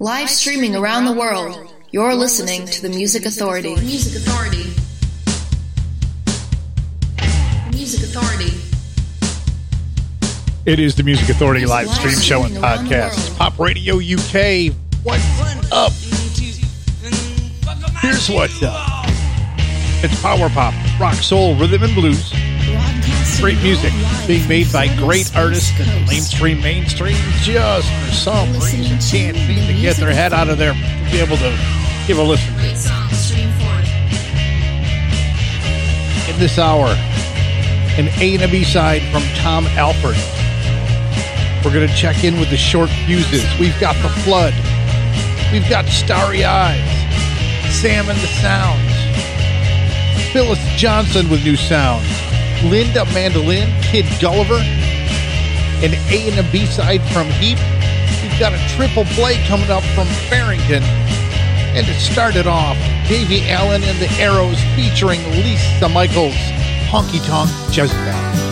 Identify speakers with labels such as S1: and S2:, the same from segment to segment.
S1: Live streaming around the world, you're listening to the Music Authority.
S2: Music Authority. Music Authority.
S3: It is the Music Authority live stream show and podcast. Pop Radio UK. What's up? Here's what's up. Uh, it's power pop, rock, soul, rhythm, and blues. Great music being made by great artists that the mainstream mainstream just for some reason can't seem to get their head out of there to be able to give a listen to. In this hour, an A and a B side from Tom Alford. We're going to check in with the short fuses. We've got The Flood. We've got Starry Eyes. Sam and the Sounds. Phyllis Johnson with new sounds. Linda Mandolin, Kid Gulliver. An A and a B side from Heap. We've got a triple play coming up from Farrington. And it off, Davie Allan and the Arrows featuring Lisa Michaels, Honky Tonk Jezebel.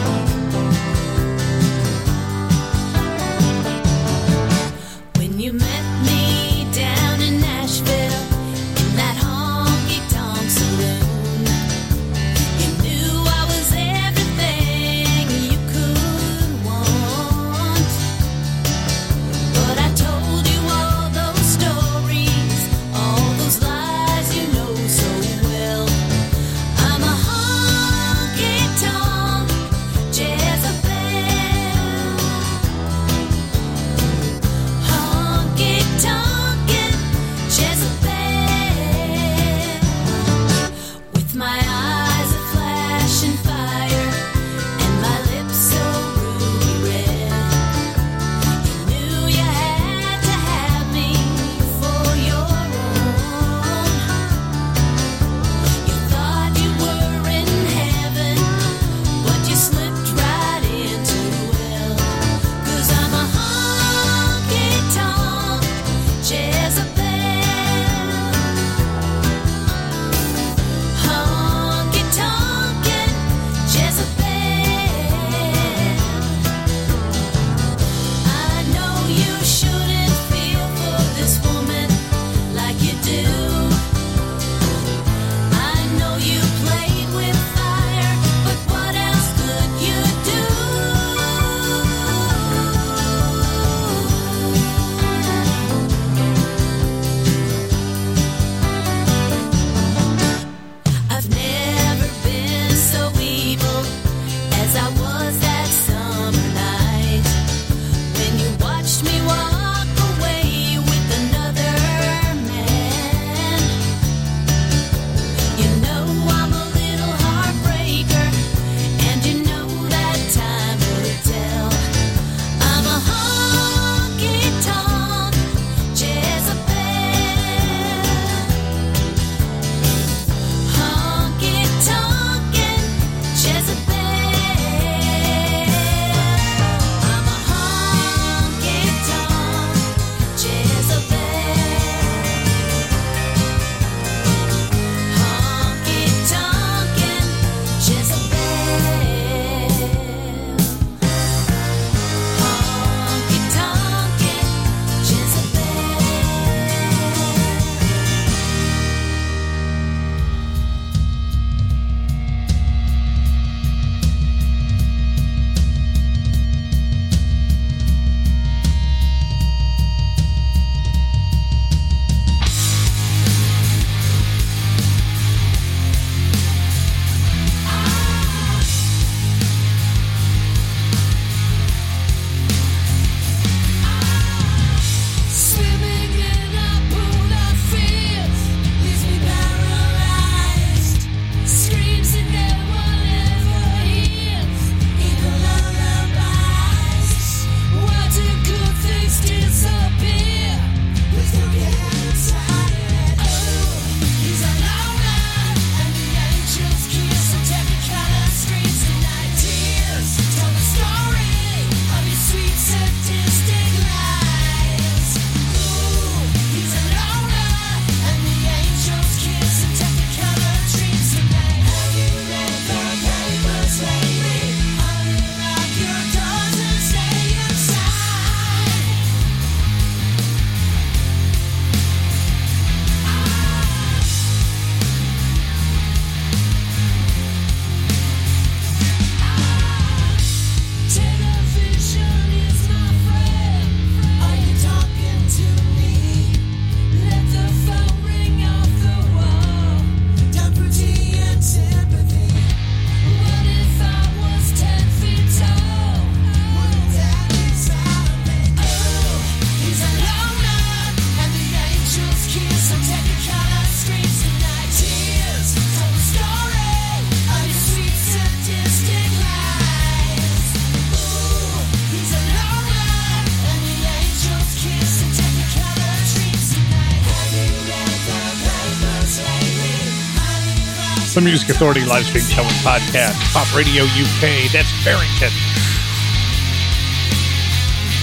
S4: the Music Authority live stream show and podcast, Pop Radio UK. That's Barrington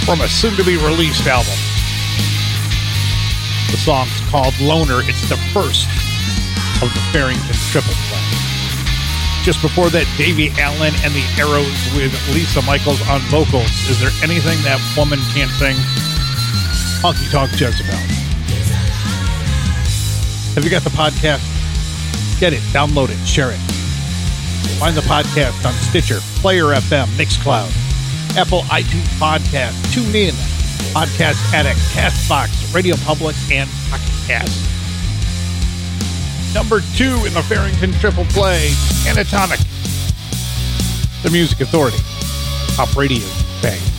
S4: from a soon-to-be released album. The song's called "Loner." It's the first of the Barrington triple play. Just before that, Davie Allan and the Arrows with Lisa Michaels on vocals. Is there anything that woman can't sing? Honky Tonk, Jezebel. Have you got the podcast? Get it, download it, share it. Find the podcast on Stitcher, Player FM, Mixcloud, Apple iTunes Podcast, TuneIn, Podcast Addict, Castbox, Radio Public, and Pocket Cast. Number two in the Farrington Triple Play, Anatomic. The Music Authority, Pop Radio Bang.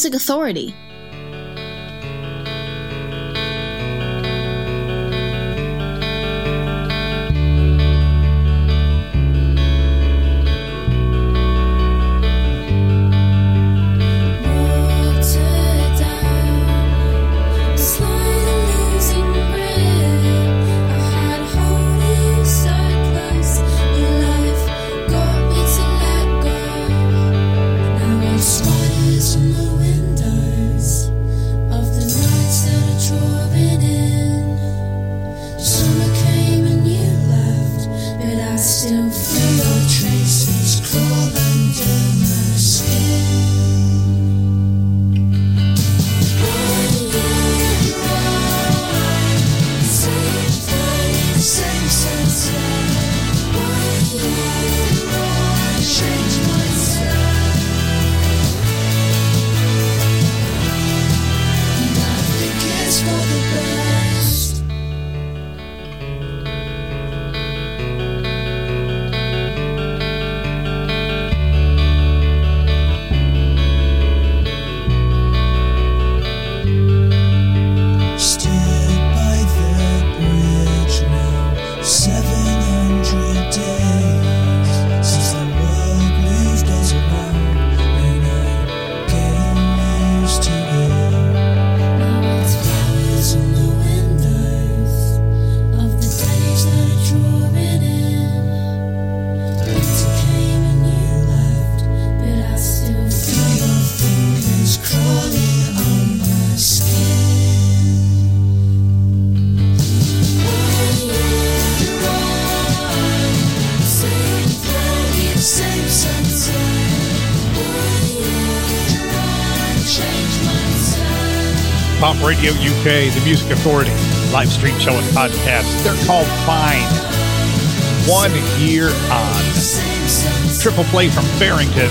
S5: music authority.
S2: UK, the Music Authority, live stream show and podcast. They're called Fine. One year on. Triple play from Barrington.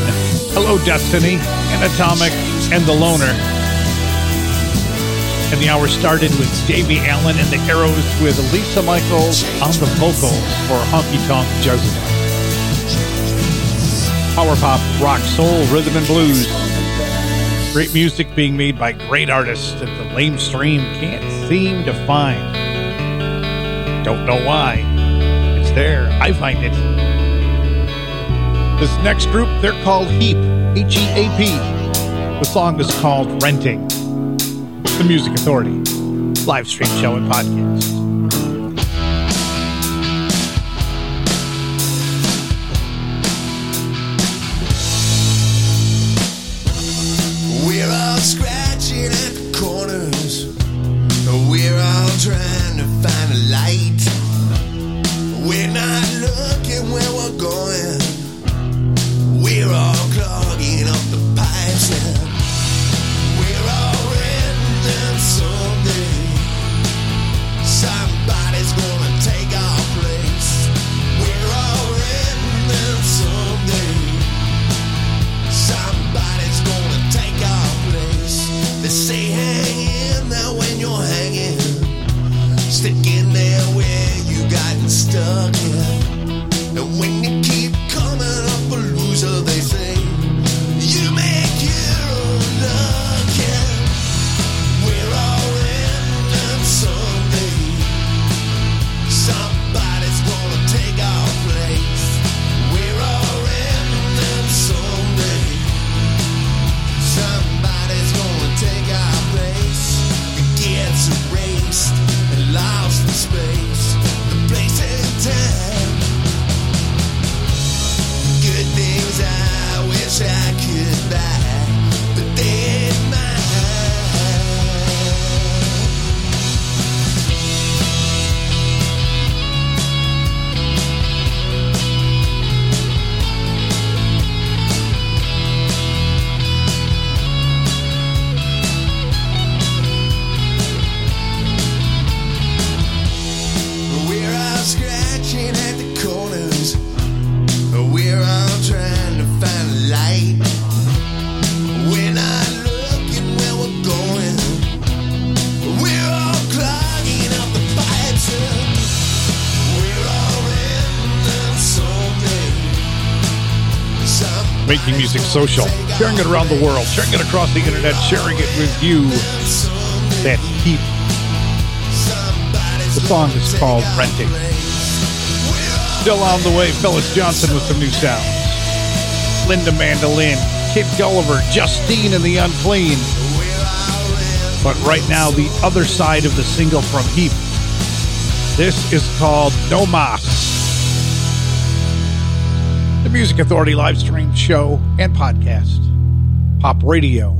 S2: Hello, Destiny, Anatomic, and The Loner. And the hour started with Davie Allan and the Arrows with Lisa Michaels on the vocals for Honky Tonk Jezebel. Power pop, rock, soul, rhythm, and blues. Great music being made by great artists that the lamestream can't seem to find. Don't know why. It's there. I find it. This next group, they're called Heap. H E A P. The song is called Renting. The Music Authority. Live stream show and podcast. Music social, sharing it around the world, sharing it across the internet, sharing it with you. That Heap. The song is called Renting. Still on the way, Phyllis Johnson with some new sounds. Linda Mandolin, Kid Gulliver, Justine and the Unclean. But right now, the other side of the single from Heap. This is called No Mas. The Music Authority live stream show and podcast. Pop Radio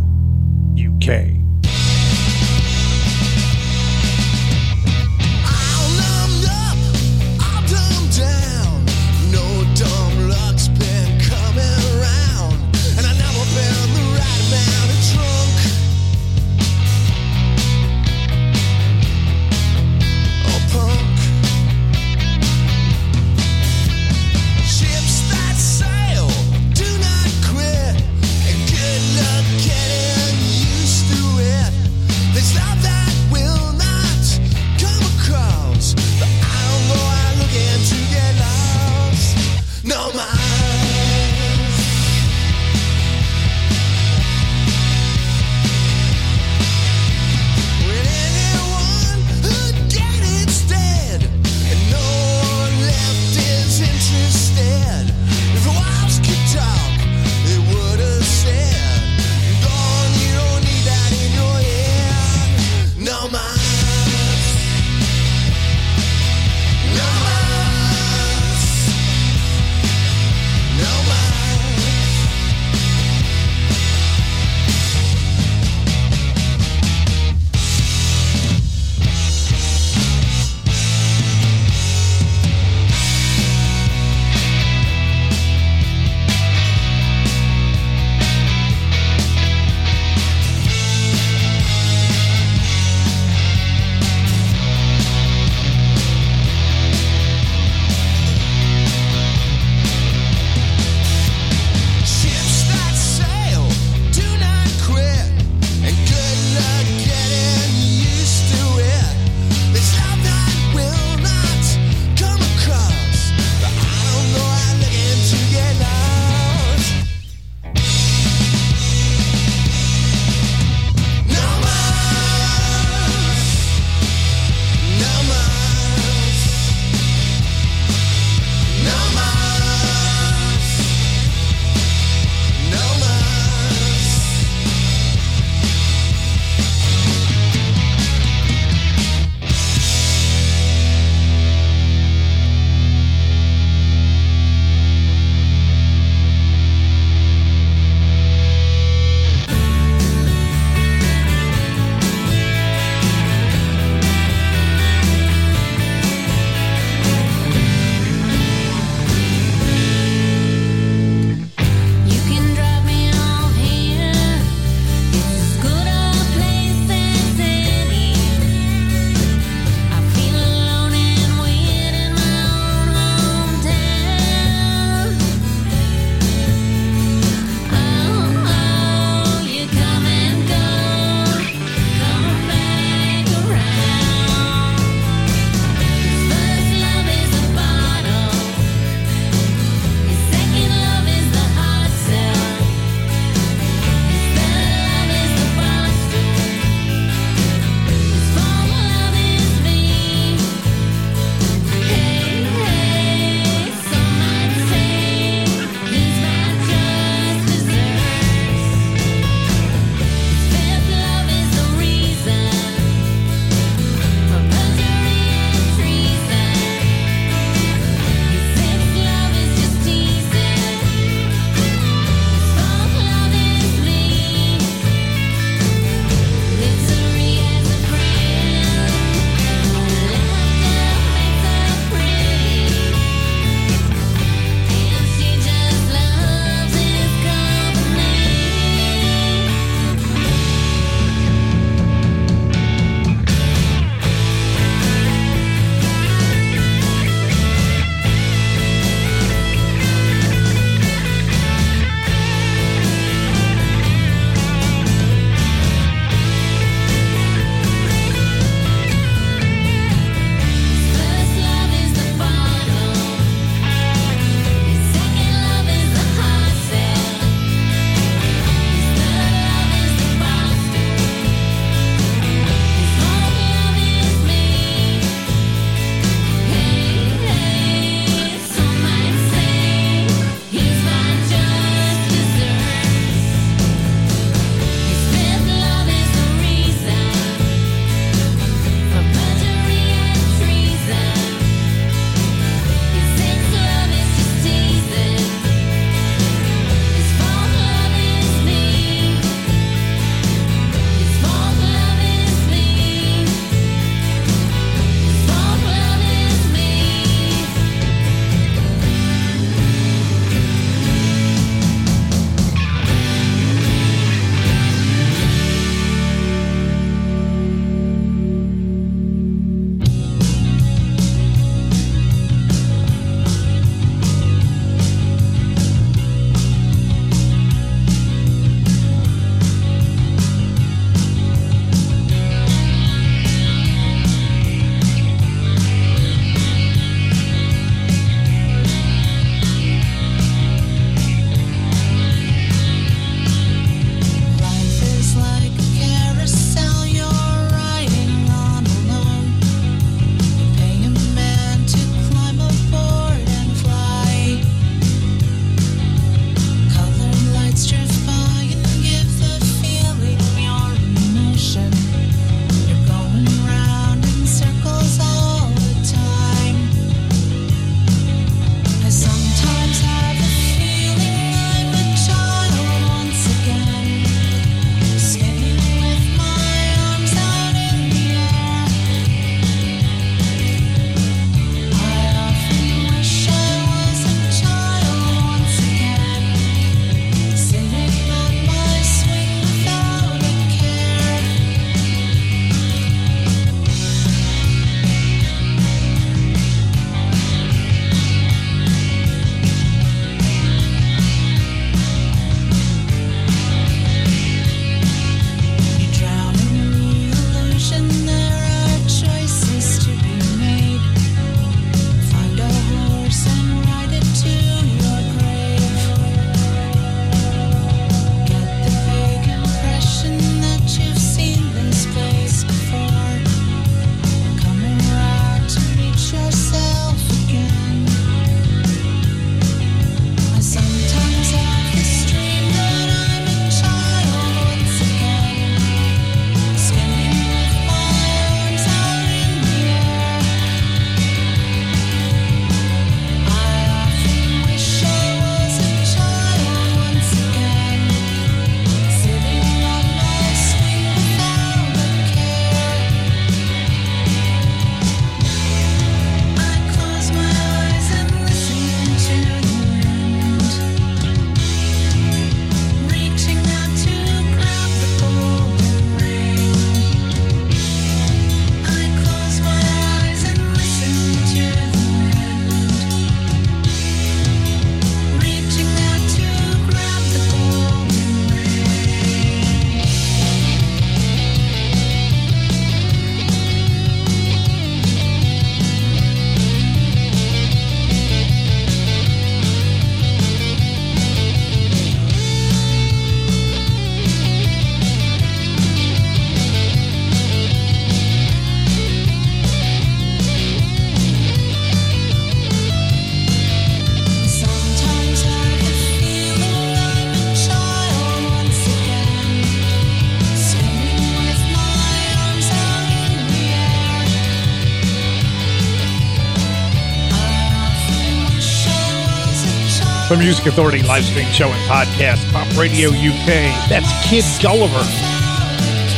S6: The
S3: Music Authority live stream show and podcast, Pop Radio UK. That's Kid Gulliver.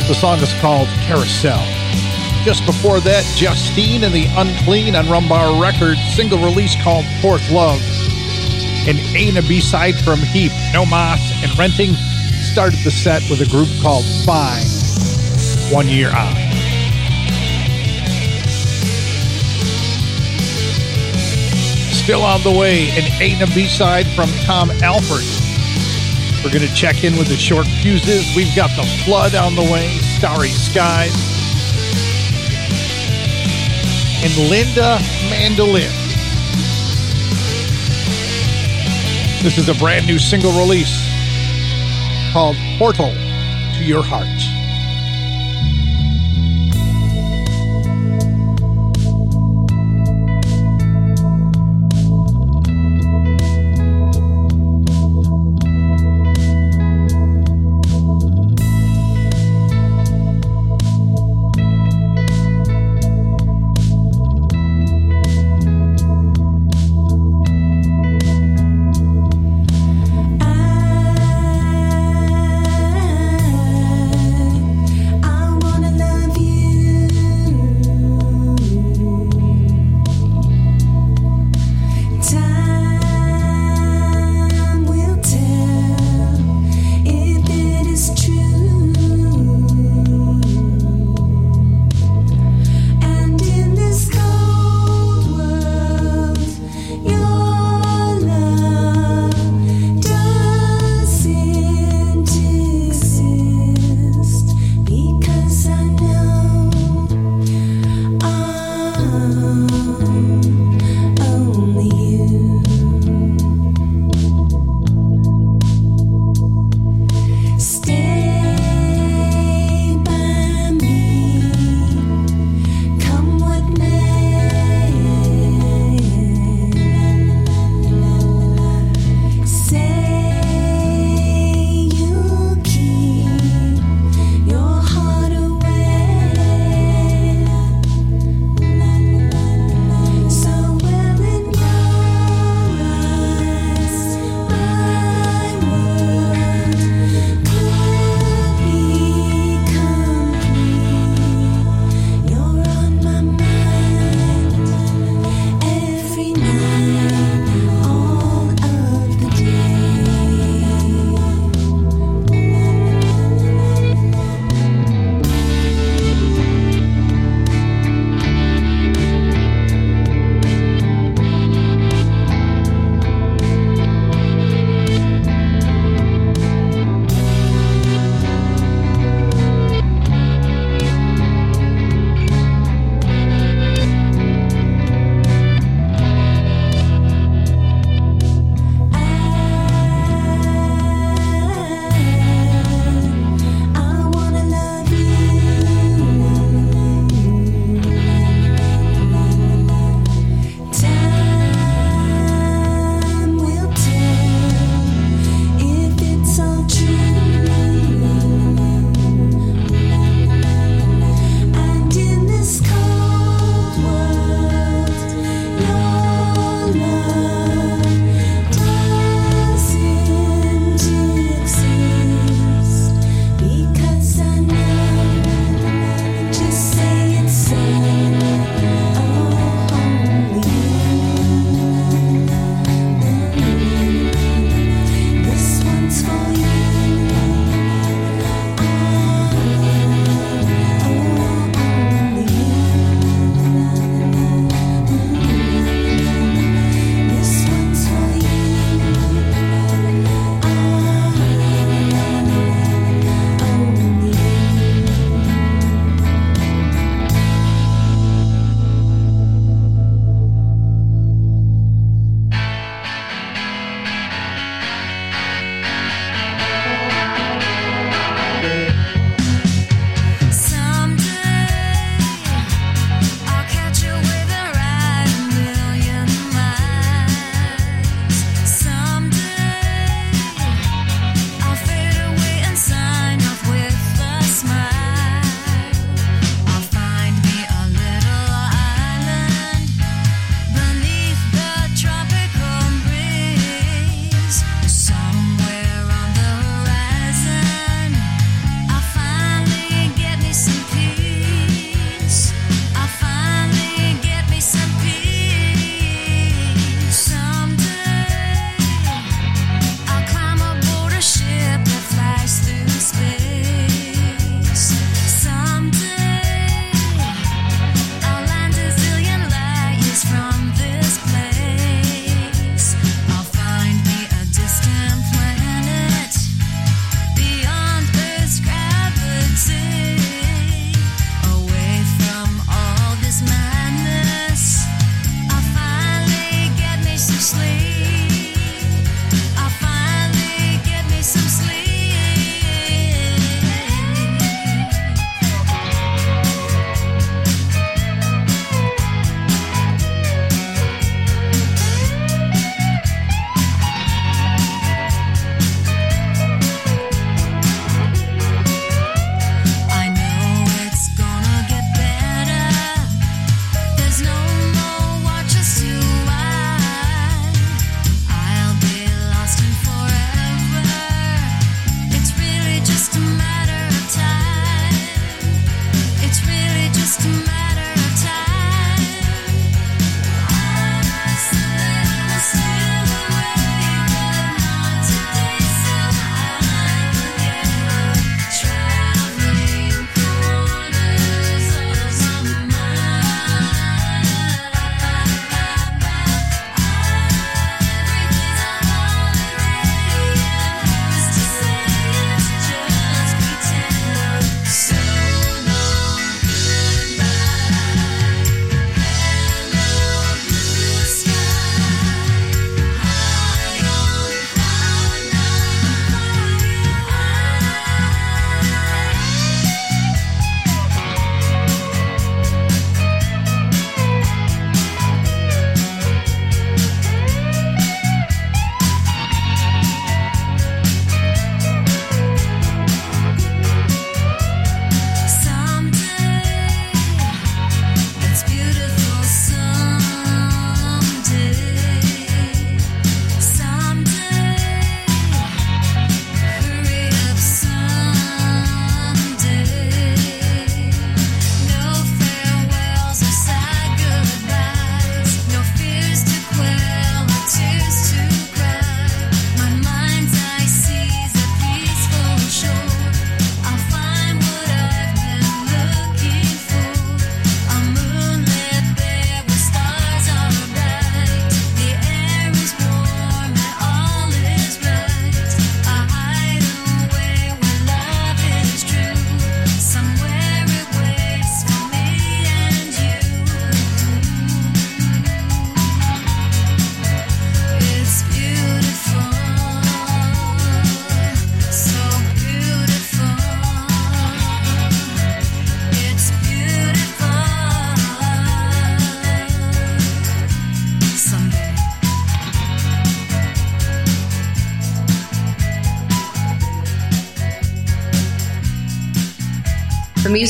S3: The song is called Carousel. Just before that, Justine and the Unclean on Rumbar Records, single release called Fourth Love. An A and a B side from Heap, No Mas, and Renting started the set with a group called Fine. One year on. Still on the way, an A and a B side from Tom Alford. We're going to check in with the short fuses. We've got the flood on the way, starry skies, and Linda Mandolin. This is a brand new single release called Portal to Your Heart.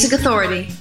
S1: Music Authority.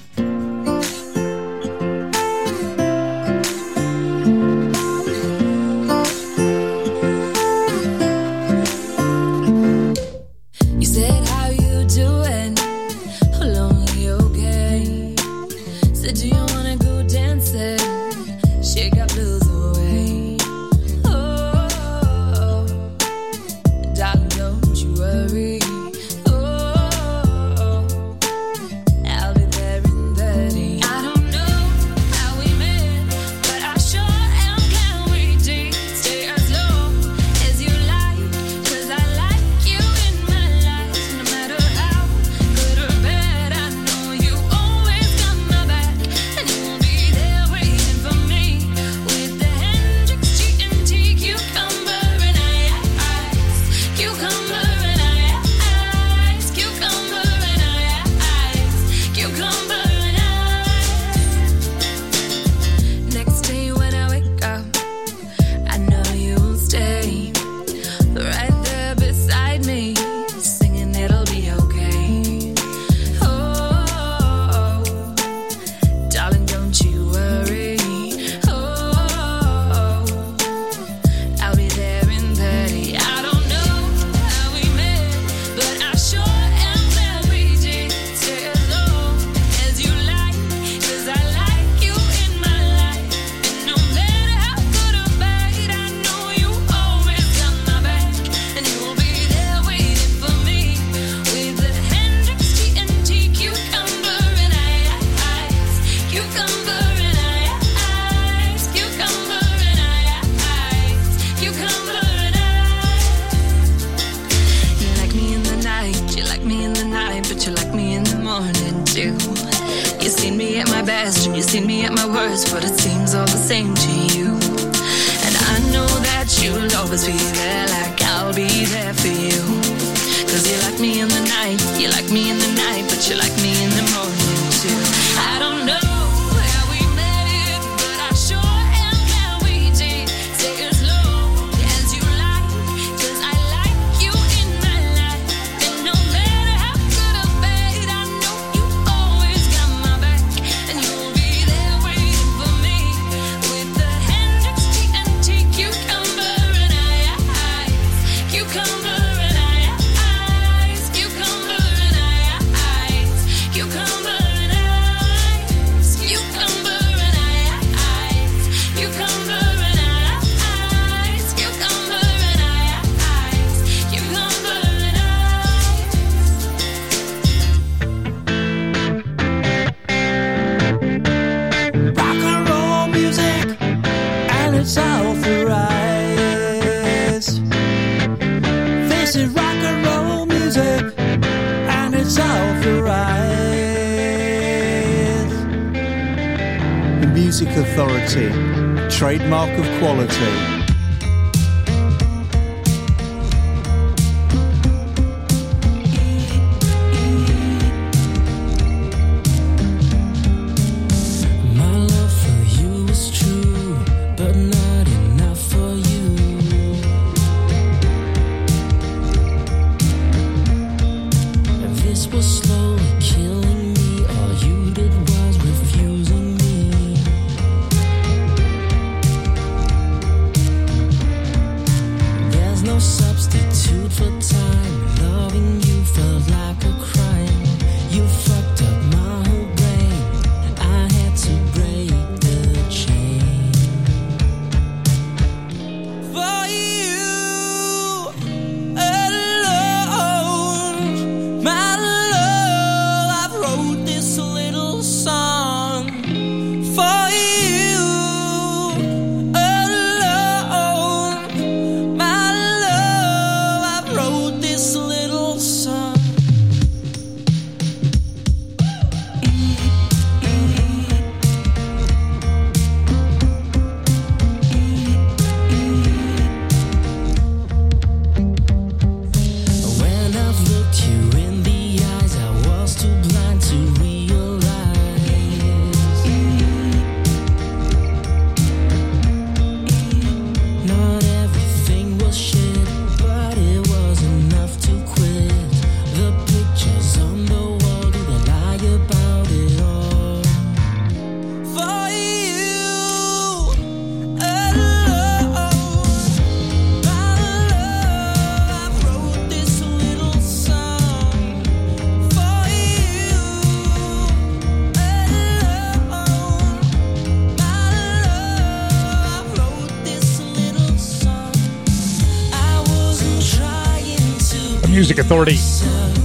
S4: Authority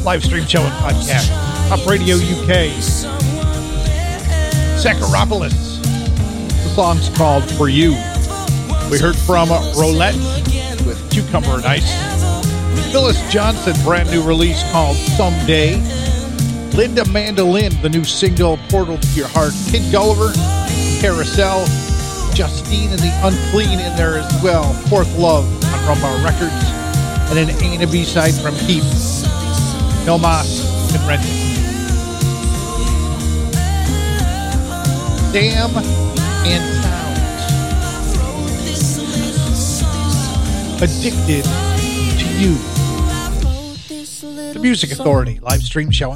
S3: live stream show and podcast. Pop Radio UK. Sakaropoulos. The song's called For You. We heard from Roulette with Cucumber and Ice. Phyllis Johnson, brand new release called Someday. Linda Mandolin, the new single Portal to Your Heart. Kid Gulliver, Carousel. Justine and the Unclean in there as well. Fourth Love on Rumbar Records and an A and a B side from Heap. No Mas can rent it. Damn and Sounds. Addicted to You. The Music Authority live stream show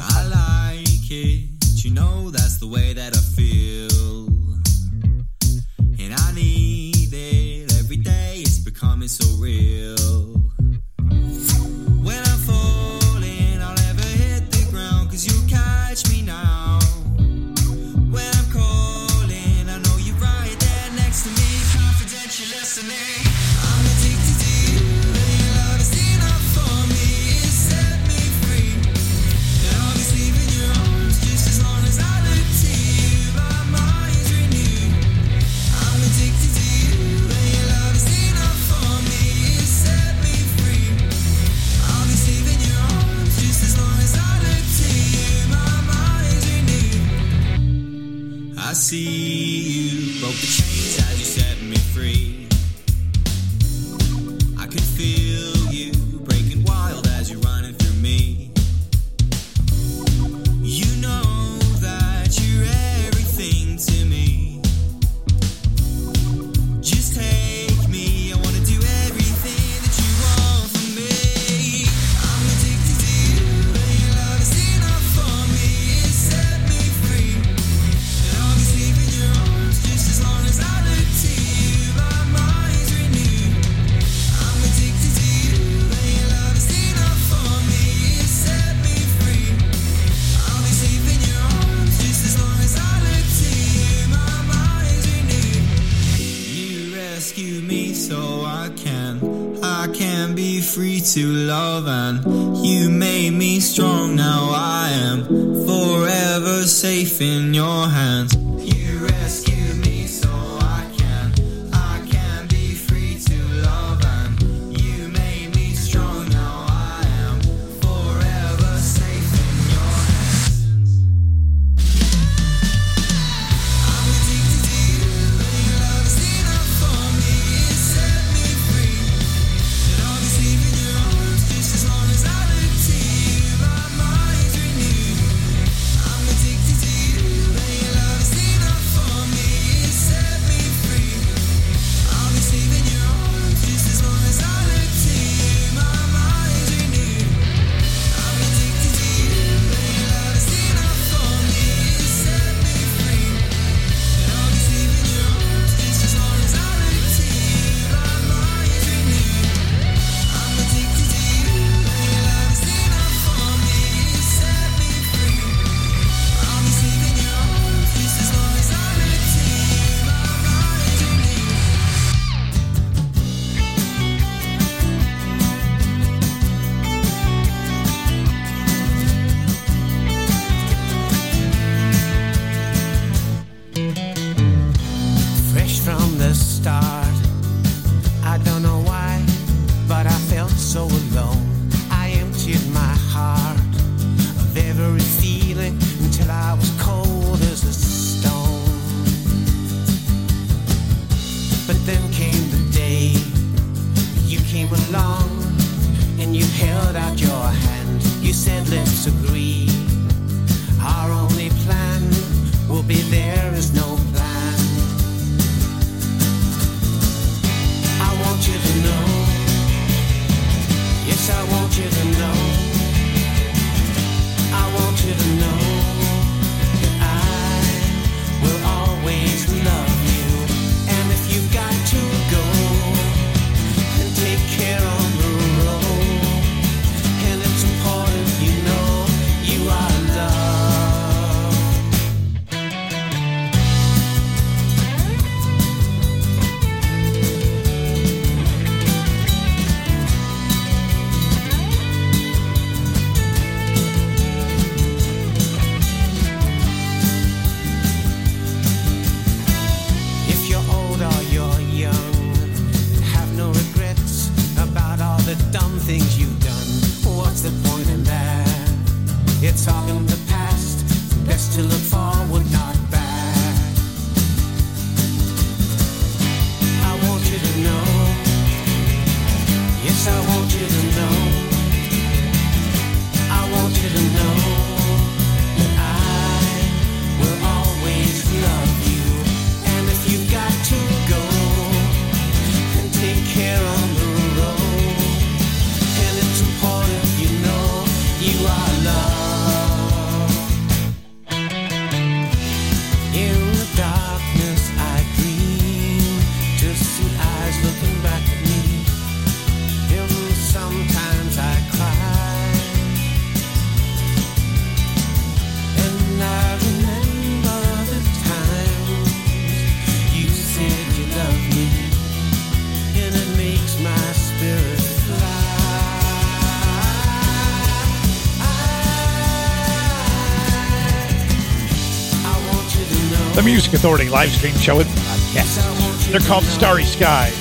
S3: Music Authority live stream show and podcast. They're called Starry Skies.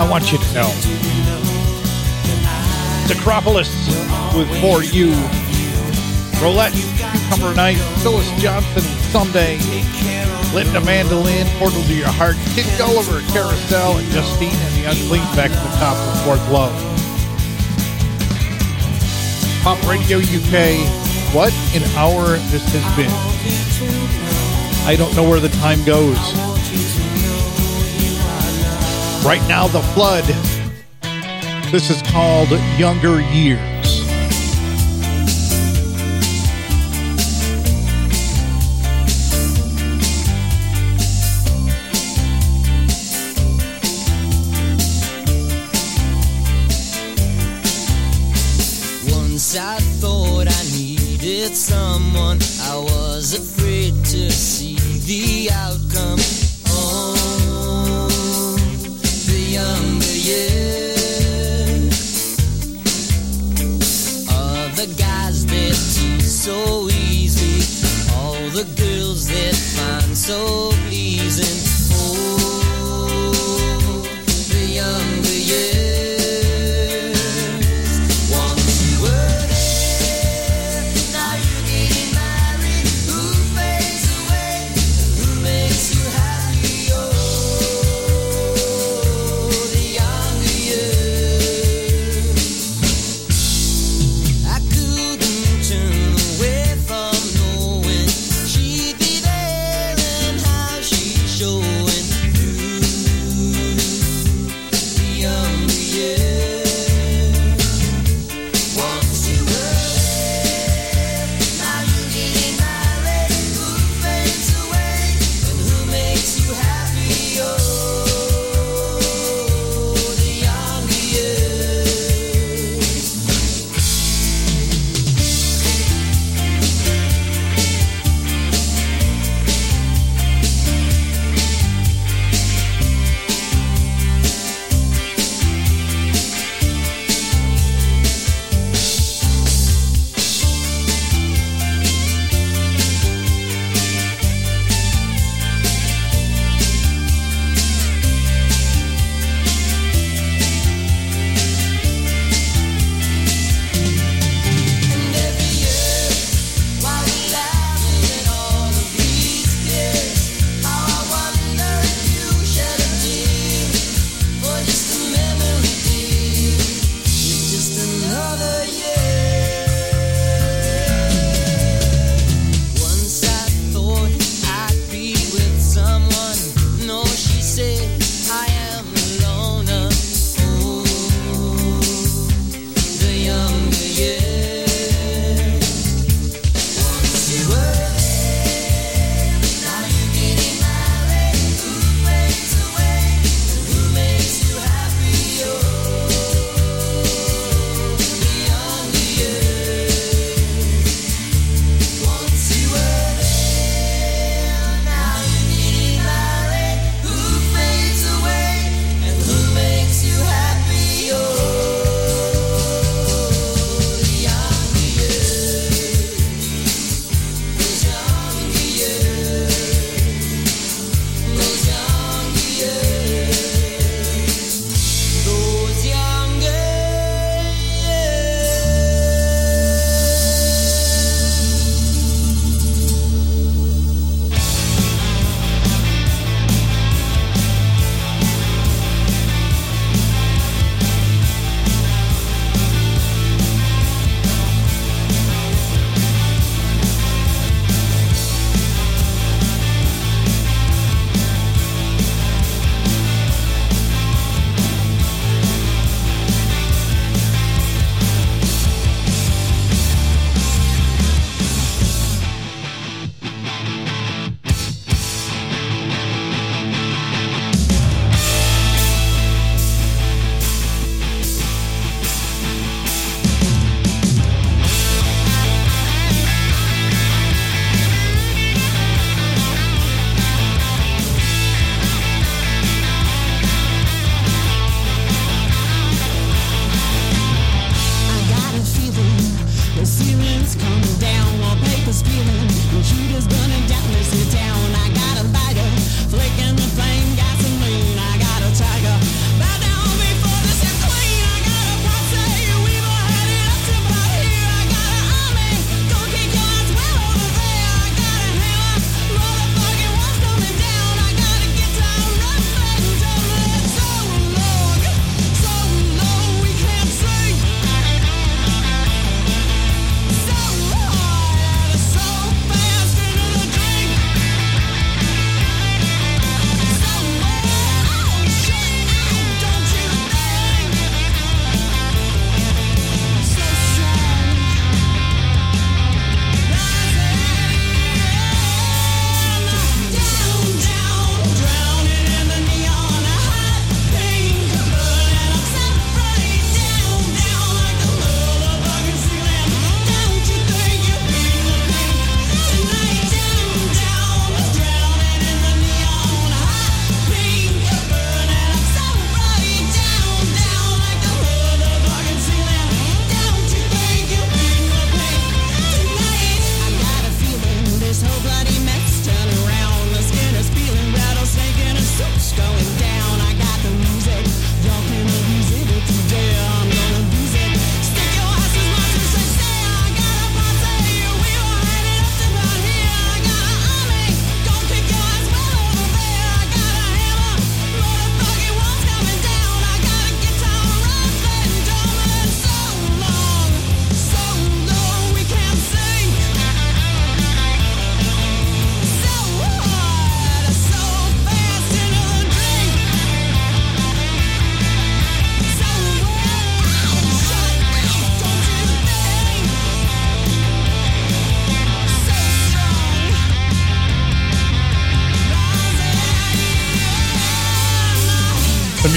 S3: I want you to know. Acropolis with For You. Roulette
S7: Newcomer Night, Phyllis Johnson, Someday, Linda Mandolin, Portal to Your Heart, Kid Gulliver, Carousel, and Justine and the Unclean back to the top of Fourth Love. Pop Radio UK, what an hour this has been. I don't know where the time goes. Right now, The Flood. This is called Younger Years.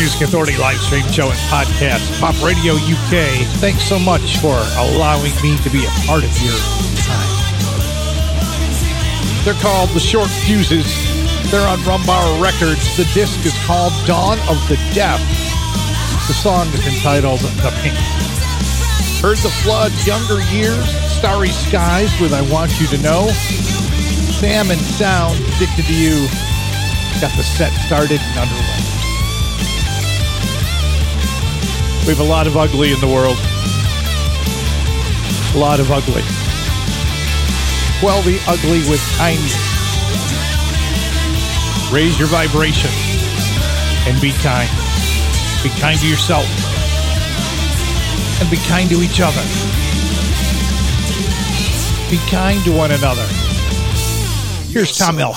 S3: Music Authority live stream show and podcast, Pop Radio UK. Thanks so much for allowing me to be a part of your time. They're called The Short Fuses. They're on Rumbar Records. The disc is called Dawn of the Deaf. The song is entitled The Pink. Heard The Flood, Younger Years, Starry Skies with I Want You to Know. Sam and Sound, Addicted to You. Got the set started and underway. We have a lot of ugly in the world. A lot of ugly. Well, the ugly with kindness. Raise your vibration and be kind. Be kind to yourself and be kind to each other. Be kind to one another. Here's Tom
S2: L.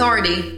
S2: authority